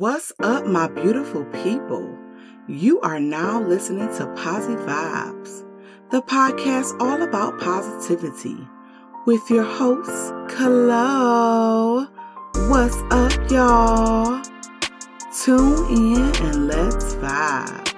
What's up, my beautiful people? You are now listening to Posi Vibes, the podcast all about positivity, with your host, Kalo. What's up, y'all? Tune in and let's vibe.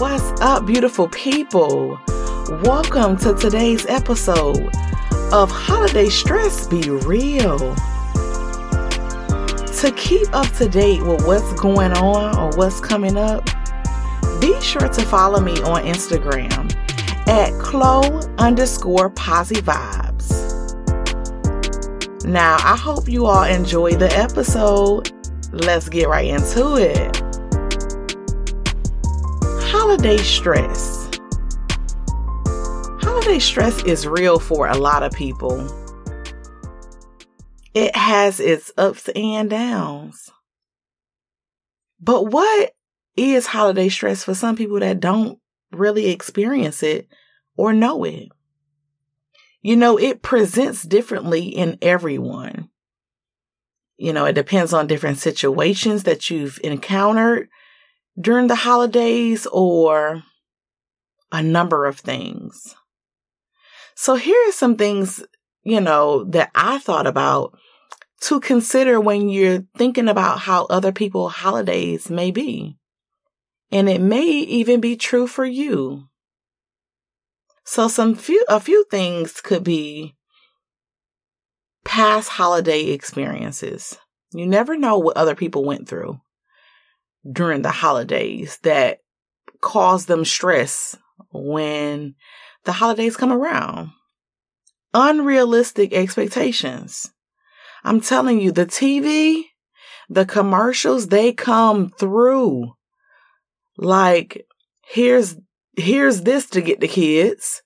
What's up, beautiful people? Welcome to today's episode of Holiday Stress Be Real to keep up to date with what's going on or what's coming up, be sure to follow me on Instagram at Chloe underscore Posi Vibes. Now, I hope you all enjoy the episode. Let's get right into it. Holiday stress. Holiday stress is real for a lot of people it has its ups and downs. But what is holiday stress for some people that don't really experience it or know it? You know, it presents differently in everyone. You know, it depends on different situations that you've encountered during the holidays or a number of things. So here are some things, you know, that I thought about to consider when you're thinking about how other people's holidays may be. And it may even be true for you. So some few, a few things could be past holiday experiences. You never know what other people went through during the holidays that caused them stress when the holidays come around. Unrealistic expectations. I'm telling you, the TV, the commercials, they come through. Like, here's, here's this to get the kids.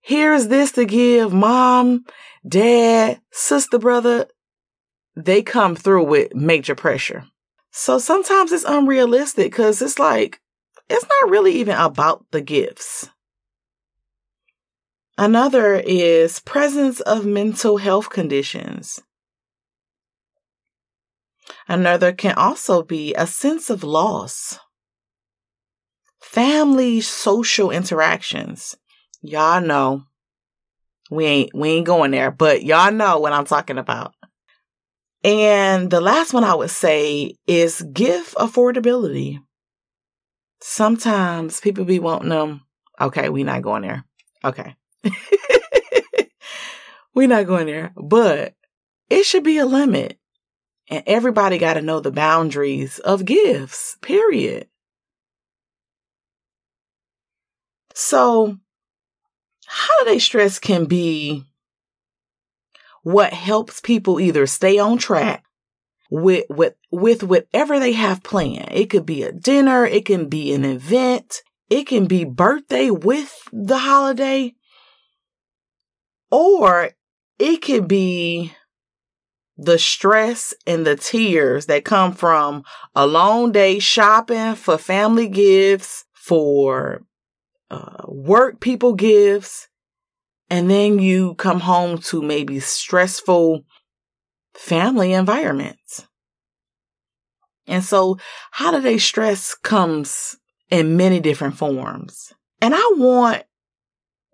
Here's this to give mom, dad, sister, brother. They come through with major pressure. So sometimes it's unrealistic because it's like, it's not really even about the gifts. Another is presence of mental health conditions. Another can also be a sense of loss. Family social interactions. Y'all know. We ain't we ain't going there, but y'all know what I'm talking about. And the last one I would say is gift affordability. Sometimes people be wanting them. Okay, we not going there. Okay. we not going there. But it should be a limit. And everybody got to know the boundaries of gifts, period. So, holiday stress can be what helps people either stay on track with, with, with whatever they have planned. It could be a dinner. It can be an event. It can be birthday with the holiday or it could be the stress and the tears that come from a long day shopping for family gifts, for uh, work people gifts, and then you come home to maybe stressful family environments. And so holiday stress comes in many different forms. And I want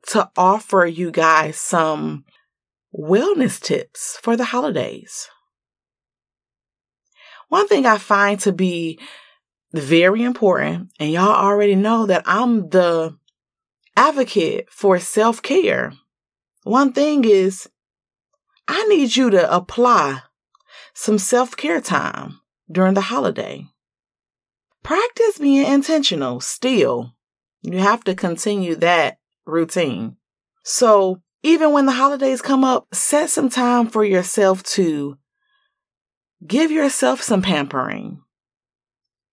to offer you guys some wellness tips for the holidays. One thing I find to be very important, and y'all already know that I'm the advocate for self care. One thing is, I need you to apply some self care time during the holiday. Practice being intentional still. You have to continue that routine. So even when the holidays come up, set some time for yourself to give yourself some pampering.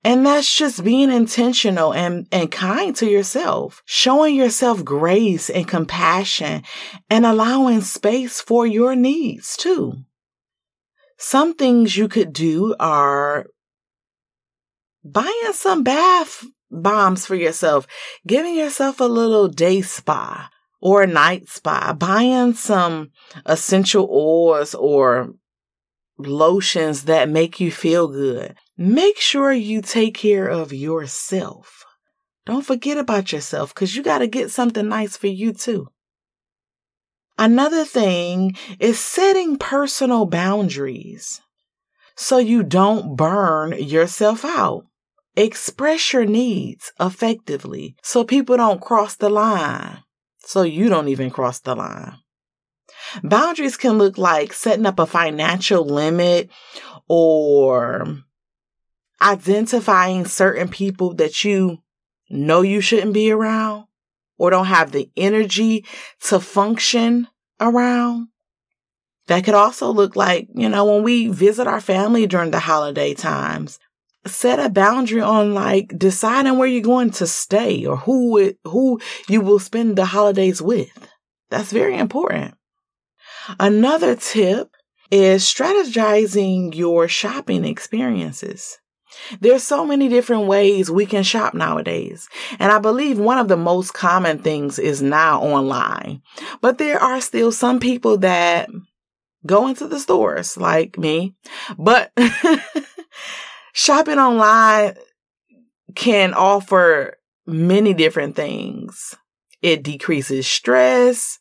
And that's just being intentional and, and kind to yourself, showing yourself grace and compassion and allowing space for your needs too. Some things you could do are buying some bath bombs for yourself, giving yourself a little day spa, or a night spa, buying some essential oils or lotions that make you feel good. Make sure you take care of yourself. Don't forget about yourself because you got to get something nice for you too. Another thing is setting personal boundaries so you don't burn yourself out. Express your needs effectively so people don't cross the line, so you don't even cross the line. Boundaries can look like setting up a financial limit or identifying certain people that you know you shouldn't be around or don't have the energy to function around. That could also look like, you know, when we visit our family during the holiday times, set a boundary on like deciding where you're going to stay or who it, who you will spend the holidays with. That's very important. Another tip is strategizing your shopping experiences. There's so many different ways we can shop nowadays. And I believe one of the most common things is now online. But there are still some people that go into the stores like me. But shopping online can offer many different things. It decreases stress.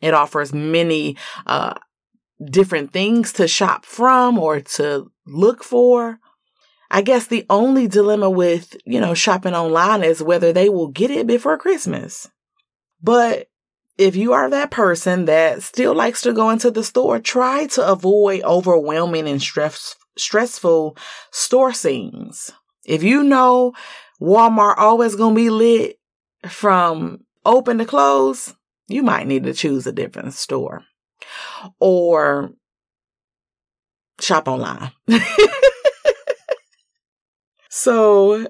It offers many uh, different things to shop from or to look for. I guess the only dilemma with, you know, shopping online is whether they will get it before Christmas. But if you are that person that still likes to go into the store, try to avoid overwhelming and stress, stressful store scenes. If you know Walmart always going to be lit from open to close, you might need to choose a different store or shop online. So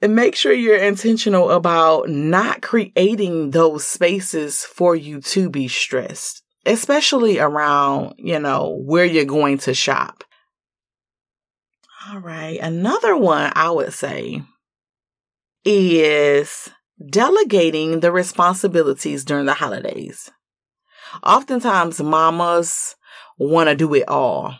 make sure you're intentional about not creating those spaces for you to be stressed, especially around, you know, where you're going to shop. All right. Another one I would say is delegating the responsibilities during the holidays. Oftentimes, mamas want to do it all.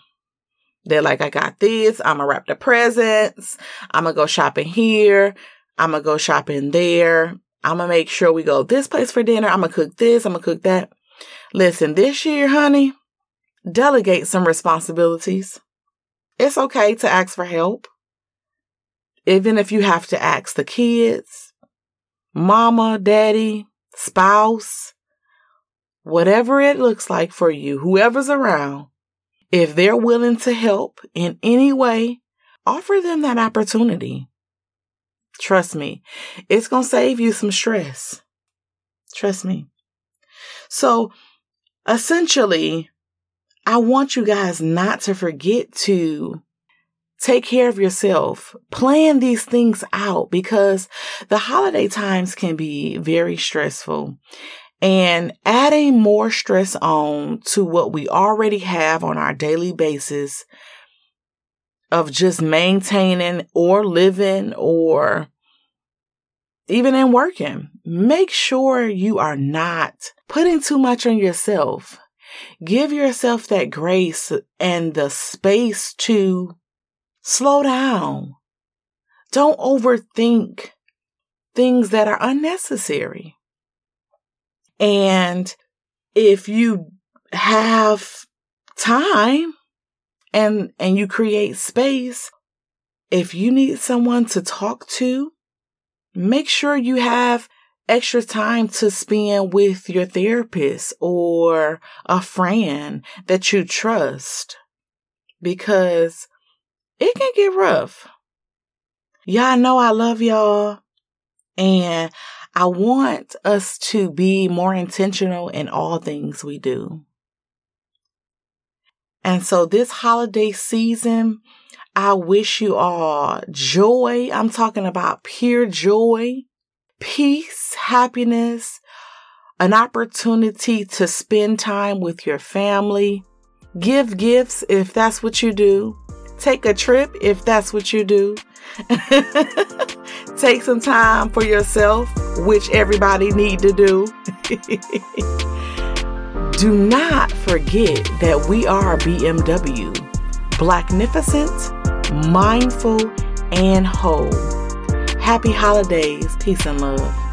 They're like, I got this. I'm going to wrap the presents. I'm going to go shopping here. I'm going to go shopping there. I'm going to make sure we go this place for dinner. I'm going to cook this. I'm going to cook that. Listen, this year, honey, delegate some responsibilities. It's okay to ask for help. Even if you have to ask the kids, mama, daddy, spouse, whatever it looks like for you, whoever's around, if they're willing to help in any way, offer them that opportunity. Trust me, it's going to save you some stress. Trust me. So essentially, I want you guys not to forget to take care of yourself. Plan these things out because the holiday times can be very stressful and adding more stress on to what we already have on our daily basis of just maintaining or living or even in working. Make sure you are not putting too much on yourself. Give yourself that grace and the space to slow down. Don't overthink things that are unnecessary. And if you have time and, and you create space, if you need someone to talk to, make sure you have extra time to spend with your therapist or a friend that you trust because it can get rough. Y'all know I love y'all and I want us to be more intentional in all things we do. And so this holiday season, I wish you all joy. I'm talking about pure joy, peace, happiness, an opportunity to spend time with your family, give gifts if that's what you do, take a trip if that's what you do. Take some time for yourself, which everybody need to do. do not forget that we are BMW. blacknificent, mindful, and whole. Happy holidays. Peace and love.